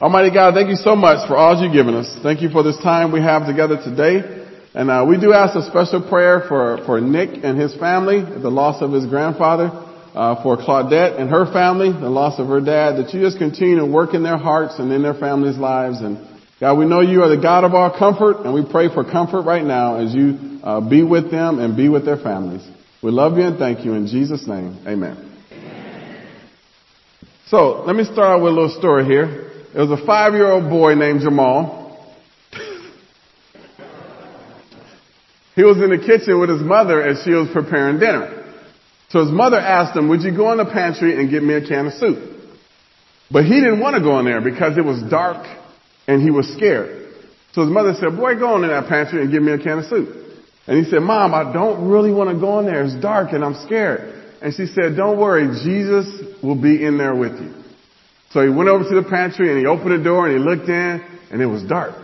Almighty God, thank you so much for all you've given us. Thank you for this time we have together today. And uh, we do ask a special prayer for, for Nick and his family, the loss of his grandfather, uh, for Claudette and her family, the loss of her dad, that you just continue to work in their hearts and in their families' lives. And God, we know you are the God of all comfort, and we pray for comfort right now as you uh, be with them and be with their families. We love you and thank you in Jesus' name. Amen. So let me start with a little story here. There was a five-year-old boy named Jamal. he was in the kitchen with his mother as she was preparing dinner. So his mother asked him, would you go in the pantry and get me a can of soup? But he didn't want to go in there because it was dark and he was scared. So his mother said, boy, go in that pantry and get me a can of soup. And he said, mom, I don't really want to go in there. It's dark and I'm scared. And she said, don't worry, Jesus will be in there with you. So he went over to the pantry and he opened the door and he looked in and it was dark.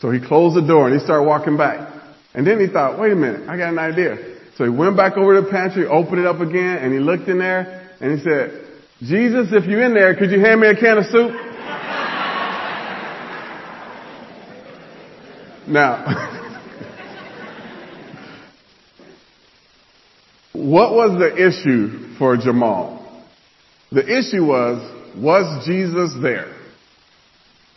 So he closed the door and he started walking back. And then he thought, wait a minute, I got an idea. So he went back over to the pantry, opened it up again, and he looked in there and he said, Jesus, if you're in there, could you hand me a can of soup? now, What was the issue for Jamal? The issue was, was Jesus there?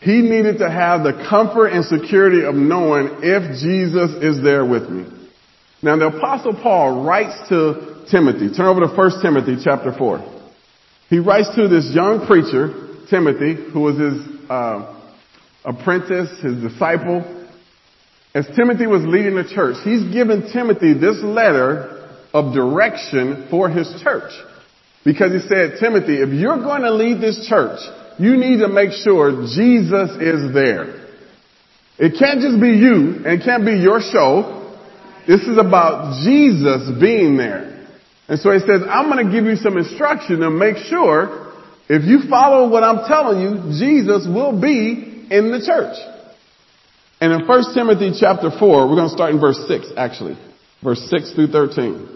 He needed to have the comfort and security of knowing if Jesus is there with me. Now the apostle Paul writes to Timothy. Turn over to 1 Timothy chapter 4. He writes to this young preacher, Timothy, who was his uh, apprentice, his disciple. As Timothy was leading the church, he's given Timothy this letter of direction for his church. Because he said, Timothy, if you're going to lead this church, you need to make sure Jesus is there. It can't just be you and it can't be your show. This is about Jesus being there. And so he says, I'm going to give you some instruction to make sure if you follow what I'm telling you, Jesus will be in the church. And in 1 Timothy chapter 4, we're going to start in verse 6 actually. Verse 6 through 13.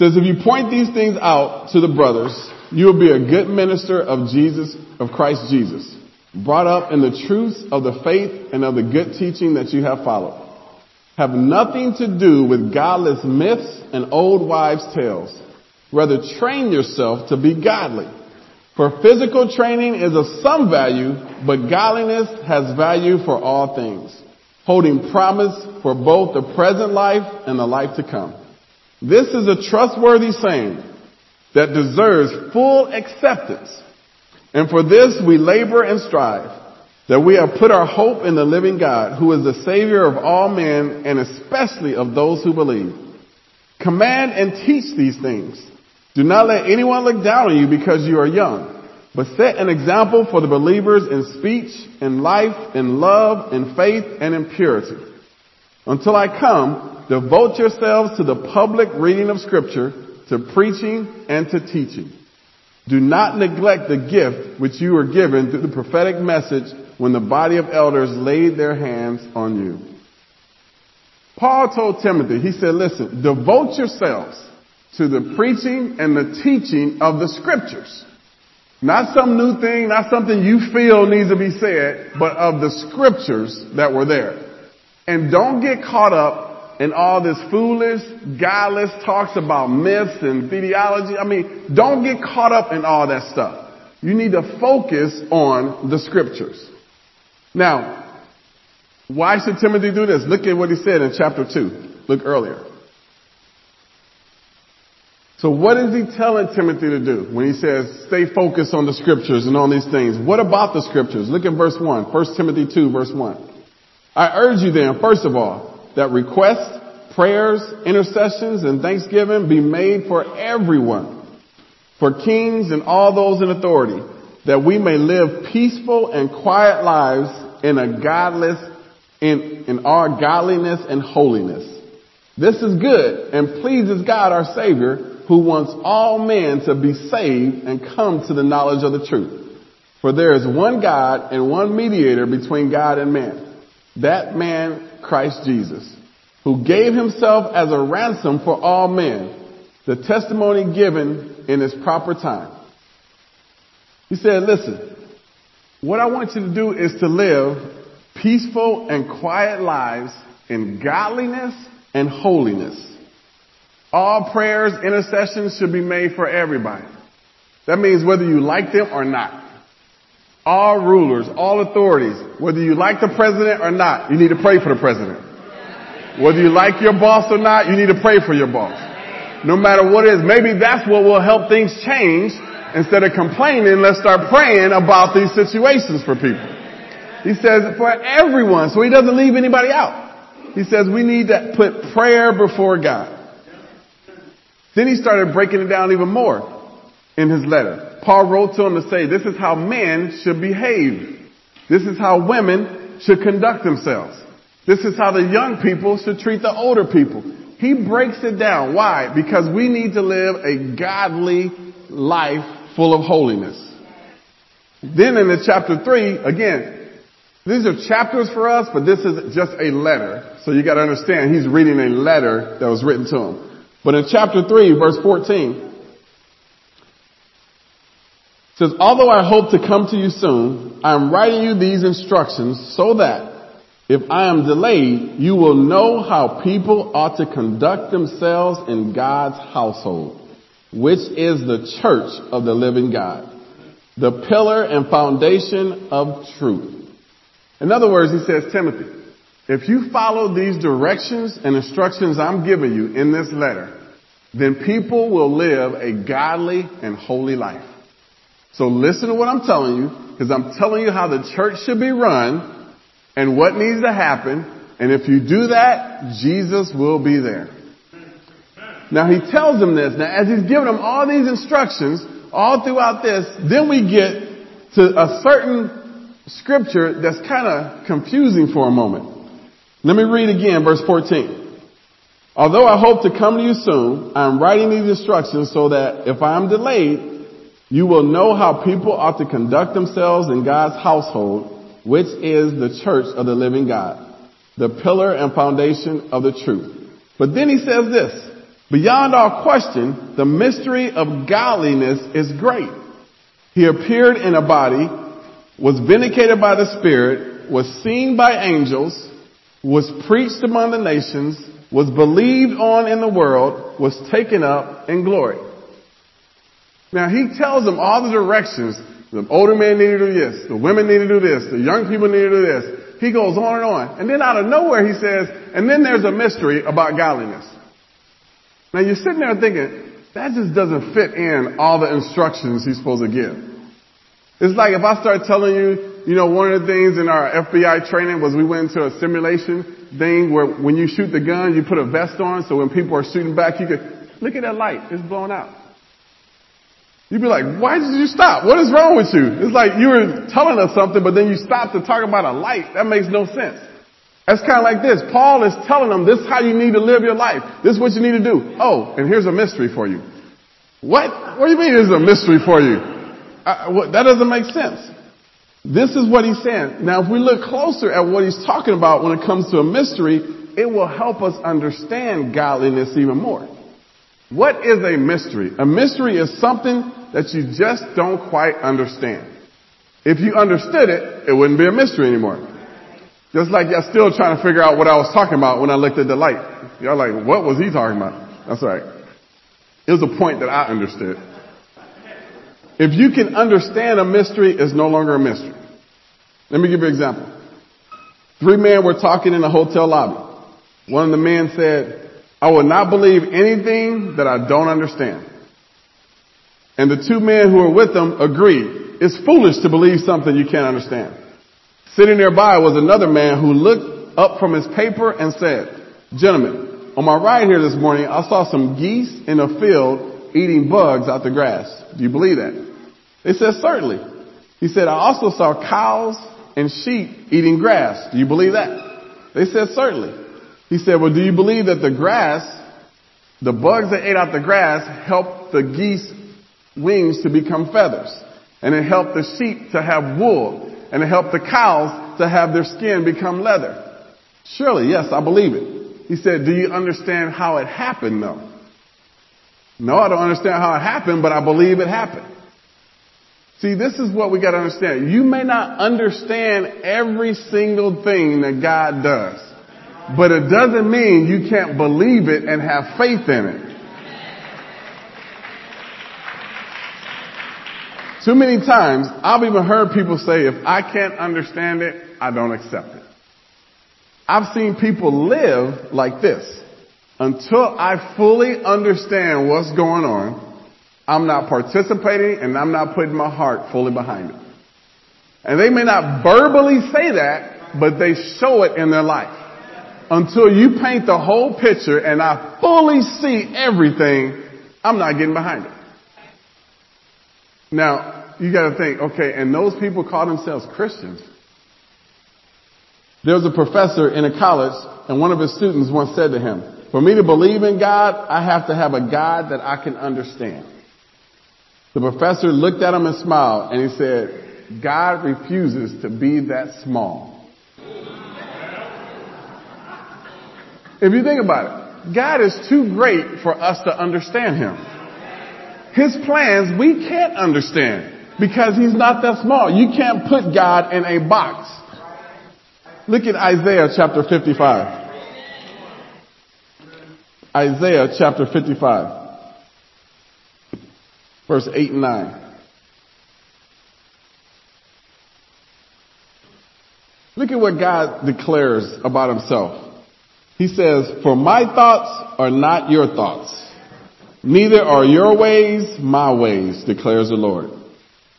Says, if you point these things out to the brothers, you will be a good minister of Jesus, of Christ Jesus, brought up in the truths of the faith and of the good teaching that you have followed. Have nothing to do with godless myths and old wives' tales. Rather train yourself to be godly. For physical training is of some value, but godliness has value for all things, holding promise for both the present life and the life to come. This is a trustworthy saying that deserves full acceptance. And for this we labor and strive that we have put our hope in the living God who is the savior of all men and especially of those who believe. Command and teach these things. Do not let anyone look down on you because you are young, but set an example for the believers in speech, in life, in love, in faith, and in purity. Until I come, Devote yourselves to the public reading of scripture, to preaching and to teaching. Do not neglect the gift which you were given through the prophetic message when the body of elders laid their hands on you. Paul told Timothy, he said, listen, devote yourselves to the preaching and the teaching of the scriptures. Not some new thing, not something you feel needs to be said, but of the scriptures that were there. And don't get caught up and all this foolish, guileless talks about myths and theology. I mean, don't get caught up in all that stuff. You need to focus on the scriptures. Now, why should Timothy do this? Look at what he said in chapter 2. Look earlier. So what is he telling Timothy to do when he says, stay focused on the scriptures and on these things? What about the scriptures? Look at verse 1. 1 Timothy 2 verse 1. I urge you then, first of all, that requests, prayers, intercessions, and thanksgiving be made for everyone, for kings and all those in authority, that we may live peaceful and quiet lives in a godless, in, in our godliness and holiness. This is good and pleases God our Savior, who wants all men to be saved and come to the knowledge of the truth. For there is one God and one mediator between God and man. That man Christ Jesus, who gave himself as a ransom for all men, the testimony given in his proper time. He said, listen, what I want you to do is to live peaceful and quiet lives in godliness and holiness. All prayers, intercessions should be made for everybody. That means whether you like them or not. All rulers, all authorities, whether you like the president or not, you need to pray for the president. Whether you like your boss or not, you need to pray for your boss. No matter what it is, maybe that's what will help things change. Instead of complaining, let's start praying about these situations for people. He says for everyone, so he doesn't leave anybody out. He says we need to put prayer before God. Then he started breaking it down even more in his letter. Paul wrote to him to say, this is how men should behave. This is how women should conduct themselves. This is how the young people should treat the older people. He breaks it down. Why? Because we need to live a godly life full of holiness. Then in the chapter three, again, these are chapters for us, but this is just a letter. So you gotta understand, he's reading a letter that was written to him. But in chapter three, verse 14, says, although I hope to come to you soon, I am writing you these instructions so that if I am delayed, you will know how people ought to conduct themselves in God's household, which is the church of the living God, the pillar and foundation of truth. In other words, he says, Timothy, if you follow these directions and instructions I'm giving you in this letter, then people will live a godly and holy life. So listen to what I'm telling you, because I'm telling you how the church should be run and what needs to happen. And if you do that, Jesus will be there. Now he tells them this. Now as he's giving them all these instructions, all throughout this, then we get to a certain scripture that's kind of confusing for a moment. Let me read again verse 14. Although I hope to come to you soon, I am writing these instructions so that if I am delayed, you will know how people ought to conduct themselves in God's household, which is the church of the living God, the pillar and foundation of the truth. But then he says this, beyond all question, the mystery of godliness is great. He appeared in a body, was vindicated by the Spirit, was seen by angels, was preached among the nations, was believed on in the world, was taken up in glory. Now he tells them all the directions. The older men need to do this. The women need to do this. The young people need to do this. He goes on and on. And then out of nowhere he says, and then there's a mystery about godliness. Now you're sitting there thinking, that just doesn't fit in all the instructions he's supposed to give. It's like if I start telling you, you know, one of the things in our FBI training was we went into a simulation thing where when you shoot the gun, you put a vest on so when people are shooting back, you could, look at that light. It's blown out. You'd be like, why did you stop? What is wrong with you? It's like you were telling us something, but then you stopped to talk about a light. That makes no sense. That's kind of like this. Paul is telling them this is how you need to live your life. This is what you need to do. Oh, and here's a mystery for you. What? What do you mean there's a mystery for you? Uh, what, that doesn't make sense. This is what he's saying. Now, if we look closer at what he's talking about when it comes to a mystery, it will help us understand godliness even more. What is a mystery? A mystery is something that you just don't quite understand. If you understood it, it wouldn't be a mystery anymore. Just like y'all still trying to figure out what I was talking about when I looked at the light. Y'all like, what was he talking about? That's right. It was a point that I understood. If you can understand a mystery, it's no longer a mystery. Let me give you an example. Three men were talking in a hotel lobby. One of the men said, I will not believe anything that I don't understand. And the two men who were with them agreed. It's foolish to believe something you can't understand. Sitting nearby was another man who looked up from his paper and said, gentlemen, on my ride here this morning, I saw some geese in a field eating bugs out the grass. Do you believe that? They said, certainly. He said, I also saw cows and sheep eating grass. Do you believe that? They said, certainly. He said, well, do you believe that the grass, the bugs that ate out the grass helped the geese wings to become feathers. And it helped the sheep to have wool. And it helped the cows to have their skin become leather. Surely, yes, I believe it. He said, do you understand how it happened though? No, I don't understand how it happened, but I believe it happened. See, this is what we gotta understand. You may not understand every single thing that God does, but it doesn't mean you can't believe it and have faith in it. Too many times, I've even heard people say, if I can't understand it, I don't accept it. I've seen people live like this. Until I fully understand what's going on, I'm not participating and I'm not putting my heart fully behind it. And they may not verbally say that, but they show it in their life. Until you paint the whole picture and I fully see everything, I'm not getting behind it. Now, you gotta think, okay, and those people call themselves Christians. There was a professor in a college and one of his students once said to him, for me to believe in God, I have to have a God that I can understand. The professor looked at him and smiled and he said, God refuses to be that small. If you think about it, God is too great for us to understand Him. His plans we can't understand because He's not that small. You can't put God in a box. Look at Isaiah chapter 55. Isaiah chapter 55. Verse 8 and 9. Look at what God declares about himself. He says, for my thoughts are not your thoughts. Neither are your ways my ways, declares the Lord.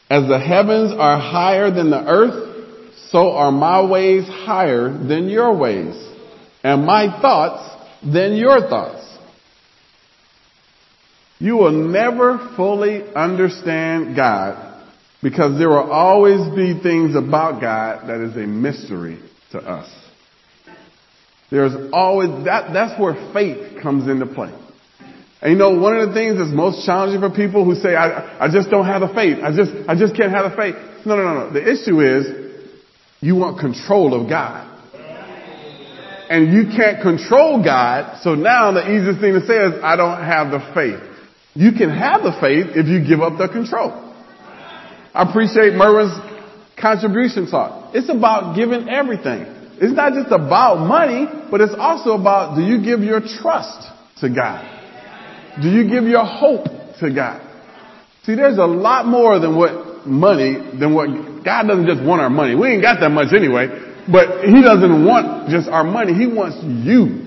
As the heavens are higher than the earth, so are my ways higher than your ways, and my thoughts than your thoughts. You will never fully understand God because there will always be things about God that is a mystery to us. There's always, that, that's where faith comes into play. And you know, one of the things that's most challenging for people who say, I, I just don't have the faith. I just, I just can't have the faith. No, no, no, no. The issue is you want control of God. And you can't control God, so now the easiest thing to say is, I don't have the faith. You can have the faith if you give up the control. I appreciate Merwin's contribution talk. It's about giving everything. It's not just about money, but it's also about do you give your trust to God? Do you give your hope to God? See, there's a lot more than what money, than what, God doesn't just want our money. We ain't got that much anyway, but He doesn't want just our money. He wants you,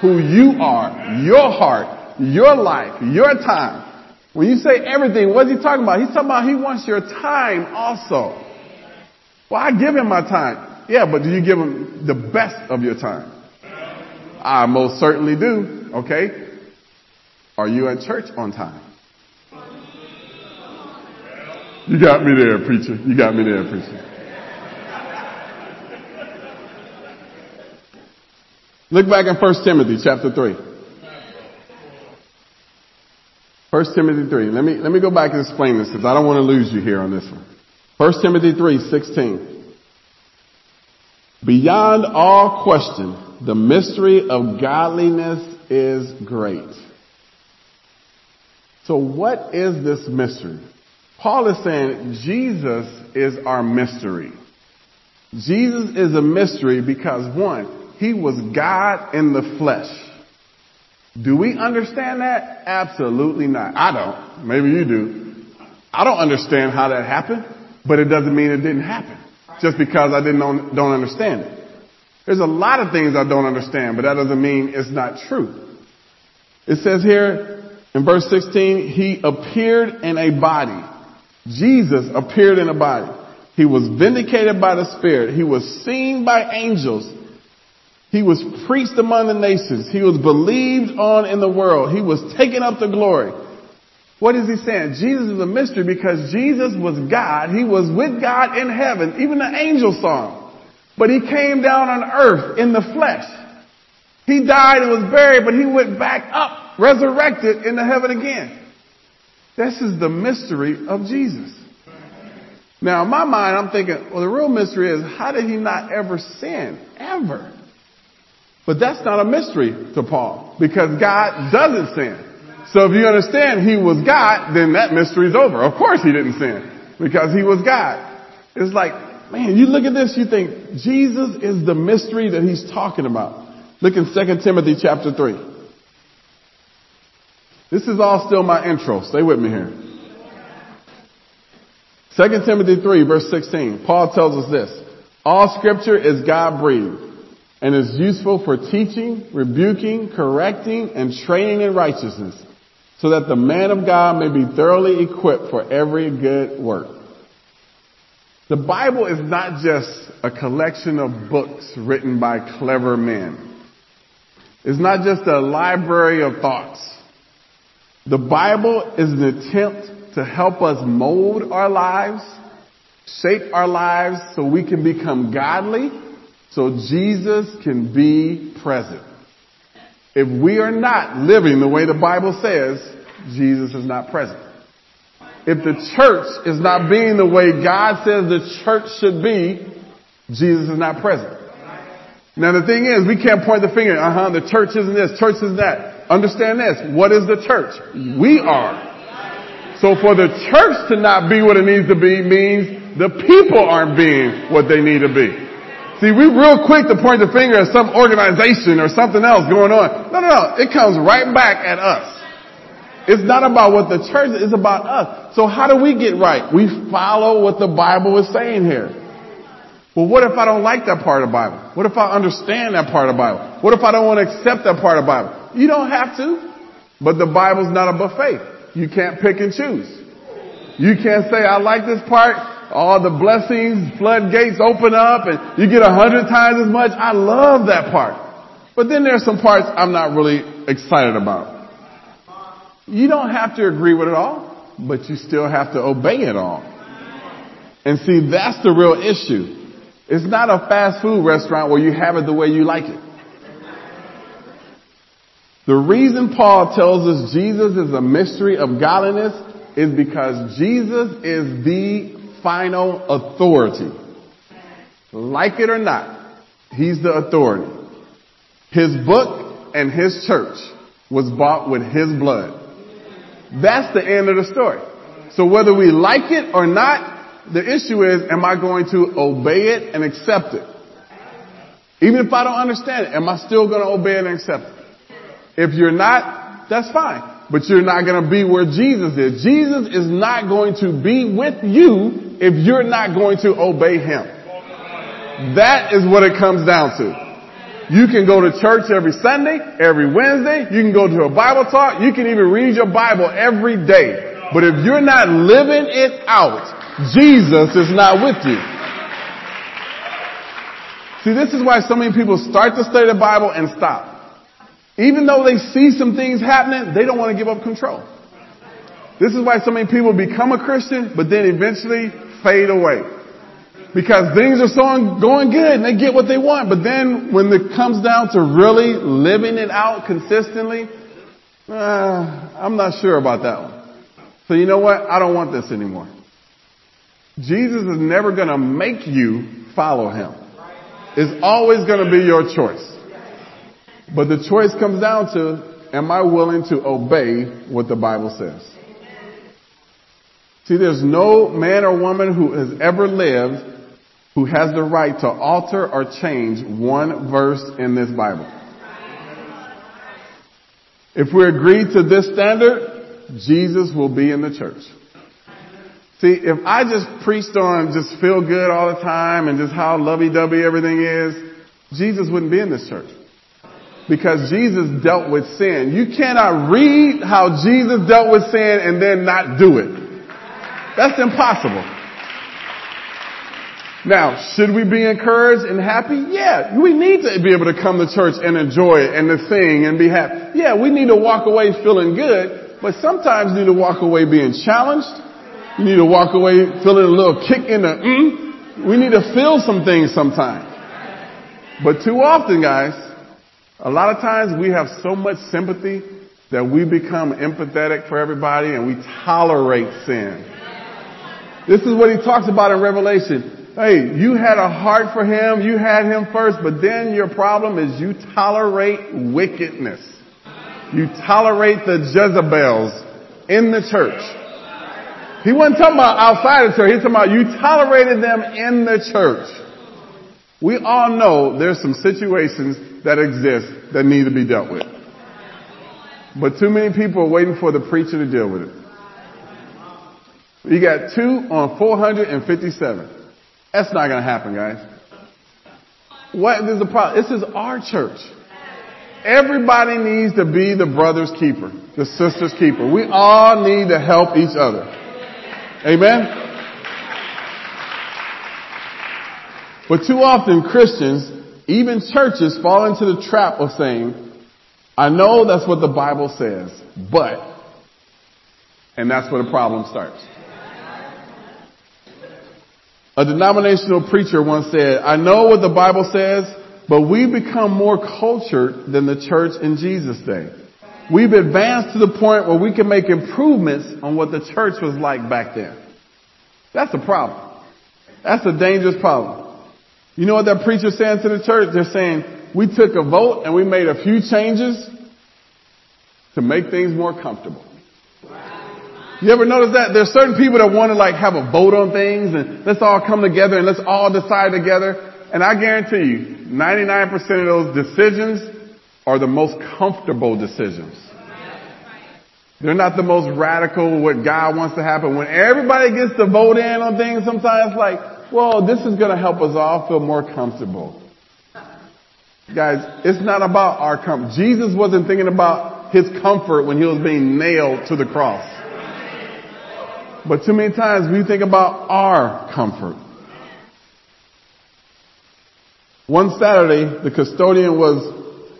who you are, your heart, your life, your time. When you say everything, what's He talking about? He's talking about He wants your time also. Well, I give Him my time. Yeah, but do you give them the best of your time? I most certainly do. Okay. Are you at church on time? You got me there, preacher. You got me there, preacher. Look back in 1 Timothy chapter 3. 1 Timothy 3. Let me, let me go back and explain this because I don't want to lose you here on this one. 1 Timothy 3, 16. Beyond all question, the mystery of godliness is great. So what is this mystery? Paul is saying Jesus is our mystery. Jesus is a mystery because one, he was God in the flesh. Do we understand that? Absolutely not. I don't. Maybe you do. I don't understand how that happened, but it doesn't mean it didn't happen just because I didn't don't understand it. There's a lot of things I don't understand, but that doesn't mean it's not true. It says here in verse 16, he appeared in a body. Jesus appeared in a body. He was vindicated by the Spirit. He was seen by angels. He was preached among the nations. He was believed on in the world. He was taken up to glory. What is he saying? Jesus is a mystery because Jesus was God. He was with God in heaven. Even the angels saw him. But he came down on earth in the flesh. He died and was buried, but he went back up, resurrected into heaven again. This is the mystery of Jesus. Now, in my mind, I'm thinking, well, the real mystery is how did he not ever sin? Ever. But that's not a mystery to Paul because God doesn't sin. So if you understand he was God, then that mystery is over. Of course he didn't sin. because he was God. It's like, man, you look at this, you think Jesus is the mystery that he's talking about. Look in 2 Timothy chapter 3. This is all still my intro. Stay with me here. 2 Timothy 3 verse 16. Paul tells us this. All scripture is God breathed and is useful for teaching, rebuking, correcting, and training in righteousness so that the man of God may be thoroughly equipped for every good work. The Bible is not just a collection of books written by clever men. It's not just a library of thoughts. The Bible is an attempt to help us mold our lives, shape our lives so we can become godly, so Jesus can be present. If we are not living the way the Bible says, Jesus is not present. If the church is not being the way God says the church should be, Jesus is not present. Now the thing is, we can't point the finger, uh huh, the church isn't this, church is that. Understand this, what is the church? We are. So for the church to not be what it needs to be means the people aren't being what they need to be. See, we real quick to point the finger at some organization or something else going on. No, no, no. It comes right back at us. It's not about what the church is, it's about us. So how do we get right? We follow what the Bible is saying here. Well, what if I don't like that part of the Bible? What if I understand that part of the Bible? What if I don't want to accept that part of the Bible? You don't have to. But the Bible's not a buffet. You can't pick and choose. You can't say, I like this part. All the blessings, floodgates open up and you get a hundred times as much. I love that part. But then there's some parts I'm not really excited about. You don't have to agree with it all, but you still have to obey it all. And see, that's the real issue. It's not a fast food restaurant where you have it the way you like it. The reason Paul tells us Jesus is a mystery of godliness is because Jesus is the final authority. Like it or not, he's the authority. His book and his church was bought with his blood. That's the end of the story. So whether we like it or not, the issue is, am I going to obey it and accept it? Even if I don't understand it, am I still going to obey it and accept it? If you're not, that's fine. But you're not going to be where Jesus is. Jesus is not going to be with you if you're not going to obey Him. That is what it comes down to. You can go to church every Sunday, every Wednesday. You can go to a Bible talk. You can even read your Bible every day. But if you're not living it out, Jesus is not with you. See, this is why so many people start to study the Bible and stop. Even though they see some things happening, they don't want to give up control. This is why so many people become a Christian, but then eventually fade away. Because things are so going good and they get what they want, but then when it comes down to really living it out consistently, uh, I'm not sure about that one. So you know what? I don't want this anymore. Jesus is never going to make you follow him. It's always going to be your choice. But the choice comes down to, am I willing to obey what the Bible says? See, there's no man or woman who has ever lived who has the right to alter or change one verse in this Bible. If we agree to this standard, Jesus will be in the church. See, if I just preached on just feel good all the time and just how lovey-dovey everything is, Jesus wouldn't be in this church. Because Jesus dealt with sin. You cannot read how Jesus dealt with sin and then not do it. That's impossible. Now, should we be encouraged and happy? Yeah, we need to be able to come to church and enjoy it and to sing and be happy. Yeah, we need to walk away feeling good, but sometimes we need to walk away being challenged you need to walk away feeling a little kick in the mm. We need to feel some things sometimes. But too often, guys, a lot of times we have so much sympathy that we become empathetic for everybody and we tolerate sin. This is what he talks about in Revelation. Hey, you had a heart for him, you had him first, but then your problem is you tolerate wickedness. You tolerate the Jezebels in the church. He wasn't talking about outside the church. He's talking about you tolerated them in the church. We all know there's some situations that exist that need to be dealt with. But too many people are waiting for the preacher to deal with it. You got two on 457. That's not going to happen, guys. What is the problem? This is our church. Everybody needs to be the brother's keeper, the sister's keeper. We all need to help each other. Amen? But too often Christians, even churches, fall into the trap of saying, I know that's what the Bible says, but, and that's where the problem starts. A denominational preacher once said, I know what the Bible says, but we become more cultured than the church in Jesus' day. We've advanced to the point where we can make improvements on what the church was like back then. That's a problem. That's a dangerous problem. You know what that preacher's saying to the church? They're saying, we took a vote and we made a few changes to make things more comfortable. You ever notice that? There's certain people that want to like have a vote on things and let's all come together and let's all decide together. And I guarantee you, 99% of those decisions are the most comfortable decisions. They're not the most radical, what God wants to happen. When everybody gets to vote in on things, sometimes like, well, this is going to help us all feel more comfortable. Guys, it's not about our comfort. Jesus wasn't thinking about his comfort when he was being nailed to the cross. But too many times we think about our comfort. One Saturday, the custodian was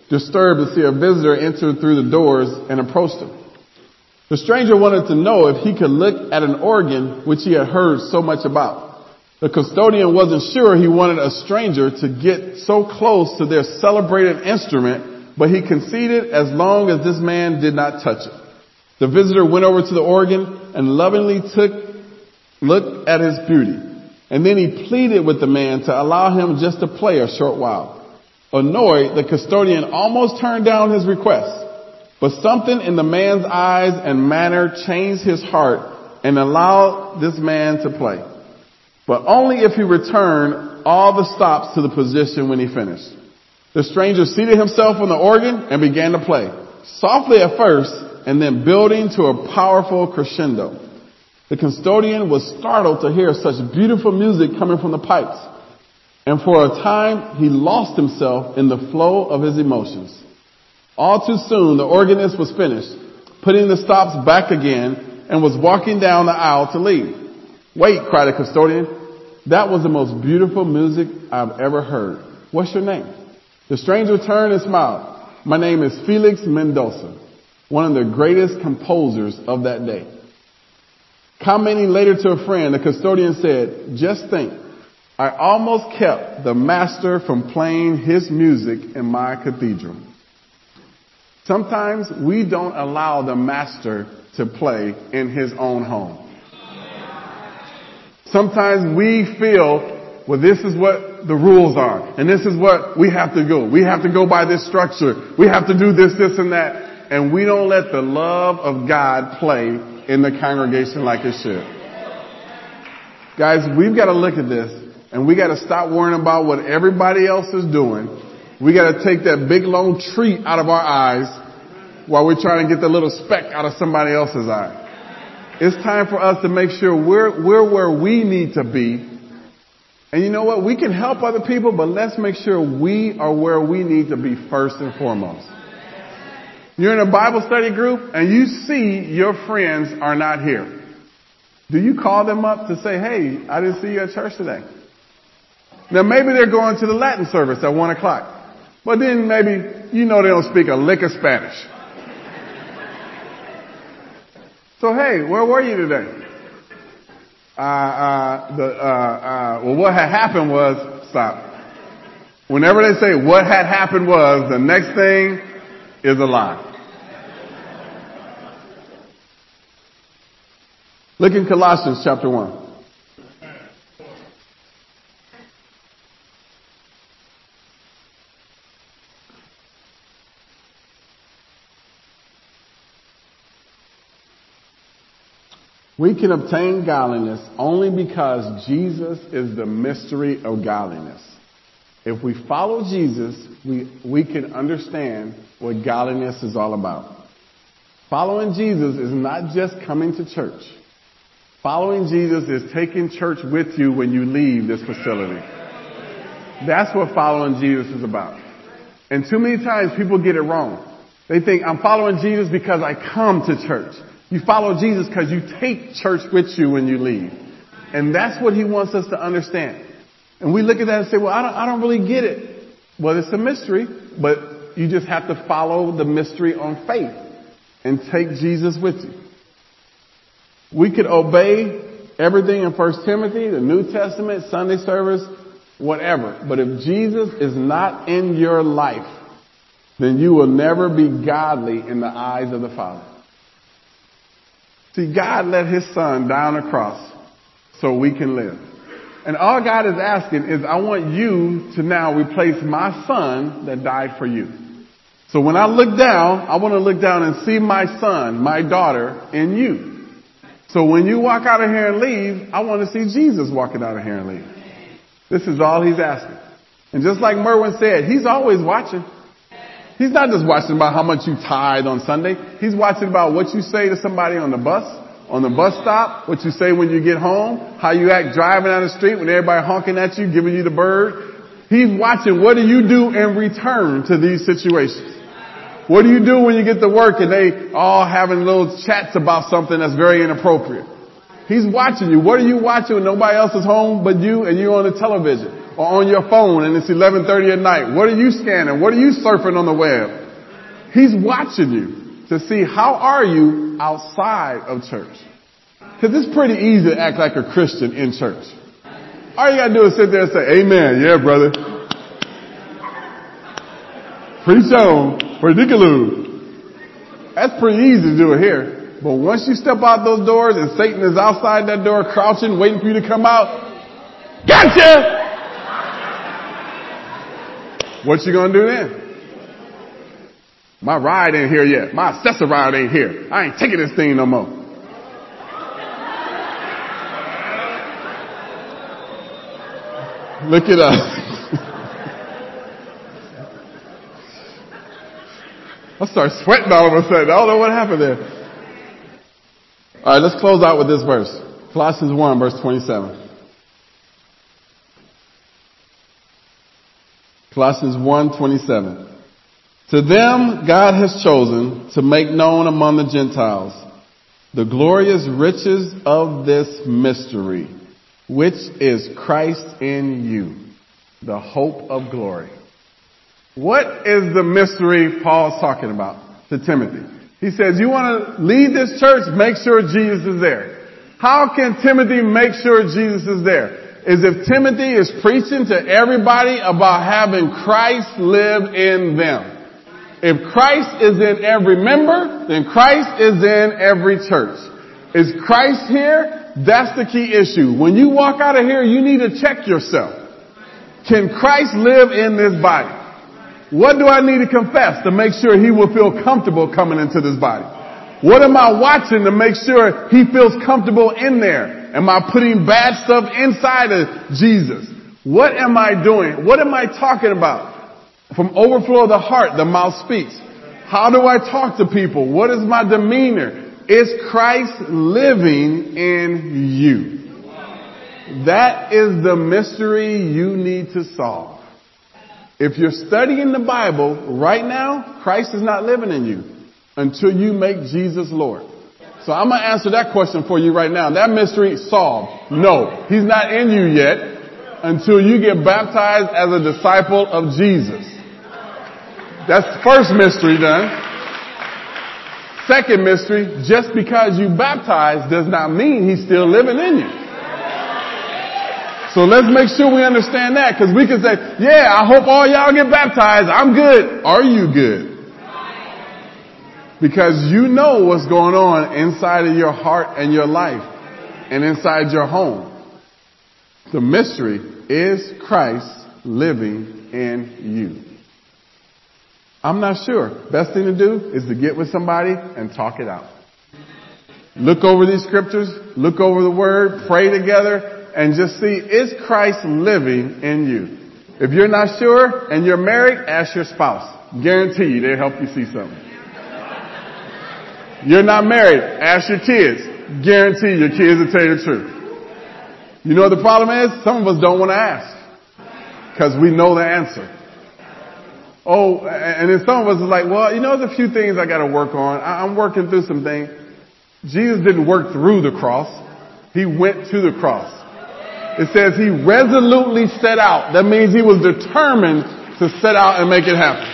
disturbed to see a visitor enter through the doors and approached him. The stranger wanted to know if he could look at an organ which he had heard so much about. The custodian wasn't sure he wanted a stranger to get so close to their celebrated instrument, but he conceded as long as this man did not touch it. The visitor went over to the organ and lovingly took, looked at his beauty. And then he pleaded with the man to allow him just to play a short while. Annoyed, the custodian almost turned down his request. But something in the man's eyes and manner changed his heart and allowed this man to play. But only if he returned all the stops to the position when he finished. The stranger seated himself on the organ and began to play. Softly at first, and then building to a powerful crescendo. The custodian was startled to hear such beautiful music coming from the pipes. And for a time, he lost himself in the flow of his emotions. All too soon, the organist was finished, putting the stops back again, and was walking down the aisle to leave. Wait, cried the custodian. That was the most beautiful music I've ever heard. What's your name? The stranger turned and smiled. My name is Felix Mendoza one of the greatest composers of that day. Commenting later to a friend, the custodian said, just think, I almost kept the master from playing his music in my cathedral. Sometimes we don't allow the master to play in his own home. Sometimes we feel, well, this is what the rules are, and this is what we have to go. We have to go by this structure. We have to do this, this, and that and we don't let the love of God play in the congregation like it should. Guys, we've got to look at this and we got to stop worrying about what everybody else is doing. We got to take that big long tree out of our eyes while we're trying to get the little speck out of somebody else's eye. It's time for us to make sure we're, we're where we need to be. And you know what? We can help other people, but let's make sure we are where we need to be first and foremost. You're in a Bible study group and you see your friends are not here. Do you call them up to say, hey, I didn't see you at church today? Now maybe they're going to the Latin service at one o'clock. But then maybe, you know they don't speak a lick of Spanish. So hey, where were you today? Uh, uh, the, uh, uh, well what had happened was, stop. Whenever they say what had happened was, the next thing is a lie. Look in Colossians chapter 1. We can obtain godliness only because Jesus is the mystery of godliness. If we follow Jesus, we, we can understand what godliness is all about. Following Jesus is not just coming to church. Following Jesus is taking church with you when you leave this facility. That's what following Jesus is about. And too many times people get it wrong. They think I'm following Jesus because I come to church. You follow Jesus because you take church with you when you leave. And that's what he wants us to understand. And we look at that and say, well, I don't, I don't really get it. Well, it's a mystery, but you just have to follow the mystery on faith and take Jesus with you. We could obey everything in 1 Timothy, the New Testament, Sunday service, whatever. But if Jesus is not in your life, then you will never be godly in the eyes of the Father. See, God let His Son down a cross so we can live. And all God is asking is, I want you to now replace my son that died for you. So when I look down, I want to look down and see my son, my daughter in you. So when you walk out of here and leave, I want to see Jesus walking out of here and leave. This is all he's asking. And just like Merwin said, he's always watching. He's not just watching about how much you tithe on Sunday. He's watching about what you say to somebody on the bus, on the bus stop, what you say when you get home, how you act driving down the street when everybody honking at you, giving you the bird. He's watching what do you do in return to these situations. What do you do when you get to work and they all having little chats about something that's very inappropriate? He's watching you. What are you watching when nobody else is home but you and you're on the television or on your phone and it's 11:30 at night? What are you scanning? What are you surfing on the web? He's watching you to see how are you outside of church. Cause it's pretty easy to act like a Christian in church. All you gotta do is sit there and say, amen. Yeah, brother. Preach on. Ridiculous. That's pretty easy to do it here. But once you step out those doors and Satan is outside that door crouching, waiting for you to come out, gotcha! What you gonna do then? My ride ain't here yet. My Access-A-Ride ain't here. I ain't taking this thing no more. Look at us. I start sweating all of a sudden. I don't know what happened there. All right, let's close out with this verse. Colossians 1 verse 27. Colossians 1 27. To them God has chosen to make known among the Gentiles the glorious riches of this mystery, which is Christ in you, the hope of glory. What is the mystery Paul's talking about to Timothy? He says, you want to lead this church? Make sure Jesus is there. How can Timothy make sure Jesus is there? Is if Timothy is preaching to everybody about having Christ live in them. If Christ is in every member, then Christ is in every church. Is Christ here? That's the key issue. When you walk out of here, you need to check yourself. Can Christ live in this body? What do I need to confess to make sure he will feel comfortable coming into this body? What am I watching to make sure he feels comfortable in there? Am I putting bad stuff inside of Jesus? What am I doing? What am I talking about? From overflow of the heart, the mouth speaks. How do I talk to people? What is my demeanor? Is Christ living in you? That is the mystery you need to solve. If you're studying the Bible right now, Christ is not living in you until you make Jesus Lord. So I'm going to answer that question for you right now. That mystery solved. No, he's not in you yet until you get baptized as a disciple of Jesus. That's the first mystery done. Second mystery, just because you baptized does not mean he's still living in you. So let's make sure we understand that because we can say, yeah, I hope all y'all get baptized. I'm good. Are you good? Because you know what's going on inside of your heart and your life and inside your home. The mystery is Christ living in you. I'm not sure. Best thing to do is to get with somebody and talk it out. look over these scriptures, look over the word, pray together, and just see, is Christ living in you? If you're not sure and you're married, ask your spouse. Guarantee you they'll help you see something. You're not married, ask your kids. Guarantee your kids will tell you the truth. You know what the problem is? Some of us don't want to ask. Cause we know the answer. Oh, and then some of us is like, well, you know, there's a few things I gotta work on. I'm working through some things. Jesus didn't work through the cross. He went to the cross. It says he resolutely set out. That means he was determined to set out and make it happen.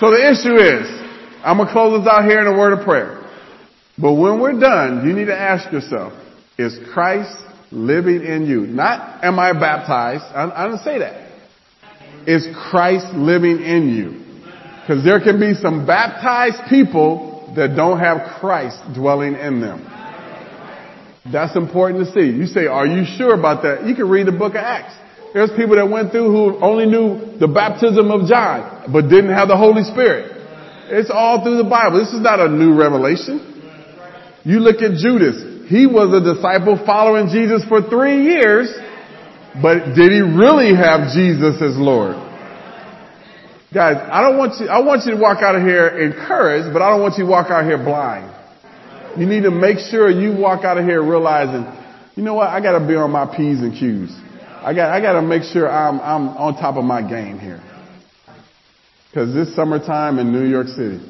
So the issue is, I'm gonna close this out here in a word of prayer. But when we're done, you need to ask yourself, is Christ living in you? Not, am I baptized? I, I didn't say that. Is Christ living in you? Because there can be some baptized people that don't have Christ dwelling in them. That's important to see. You say, are you sure about that? You can read the book of Acts. There's people that went through who only knew the baptism of John, but didn't have the Holy Spirit. It's all through the Bible. This is not a new revelation. You look at Judas. He was a disciple following Jesus for three years, but did he really have Jesus as Lord? Guys, I don't want you, I want you to walk out of here encouraged, but I don't want you to walk out here blind. You need to make sure you walk out of here realizing, you know what, I gotta be on my P's and Q's. I got, I gotta make sure I'm, I'm on top of my game here. Cause this summertime in New York City.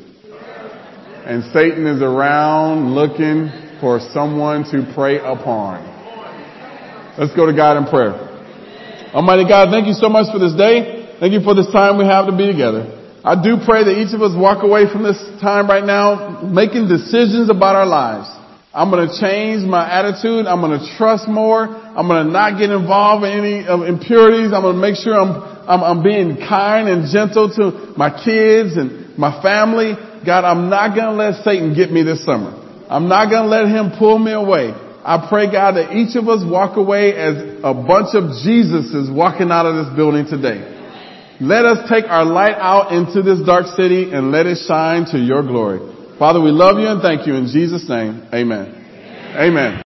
And Satan is around looking for someone to prey upon. Let's go to God in prayer. Almighty God, thank you so much for this day. Thank you for this time we have to be together. I do pray that each of us walk away from this time right now making decisions about our lives. I'm going to change my attitude. I'm going to trust more. I'm going to not get involved in any of impurities. I'm going to make sure I'm, I'm, I'm being kind and gentle to my kids and my family. God, I'm not going to let Satan get me this summer. I'm not going to let him pull me away. I pray God that each of us walk away as a bunch of Jesuses walking out of this building today. Let us take our light out into this dark city and let it shine to your glory. Father, we love you and thank you in Jesus' name. Amen. Amen. Amen.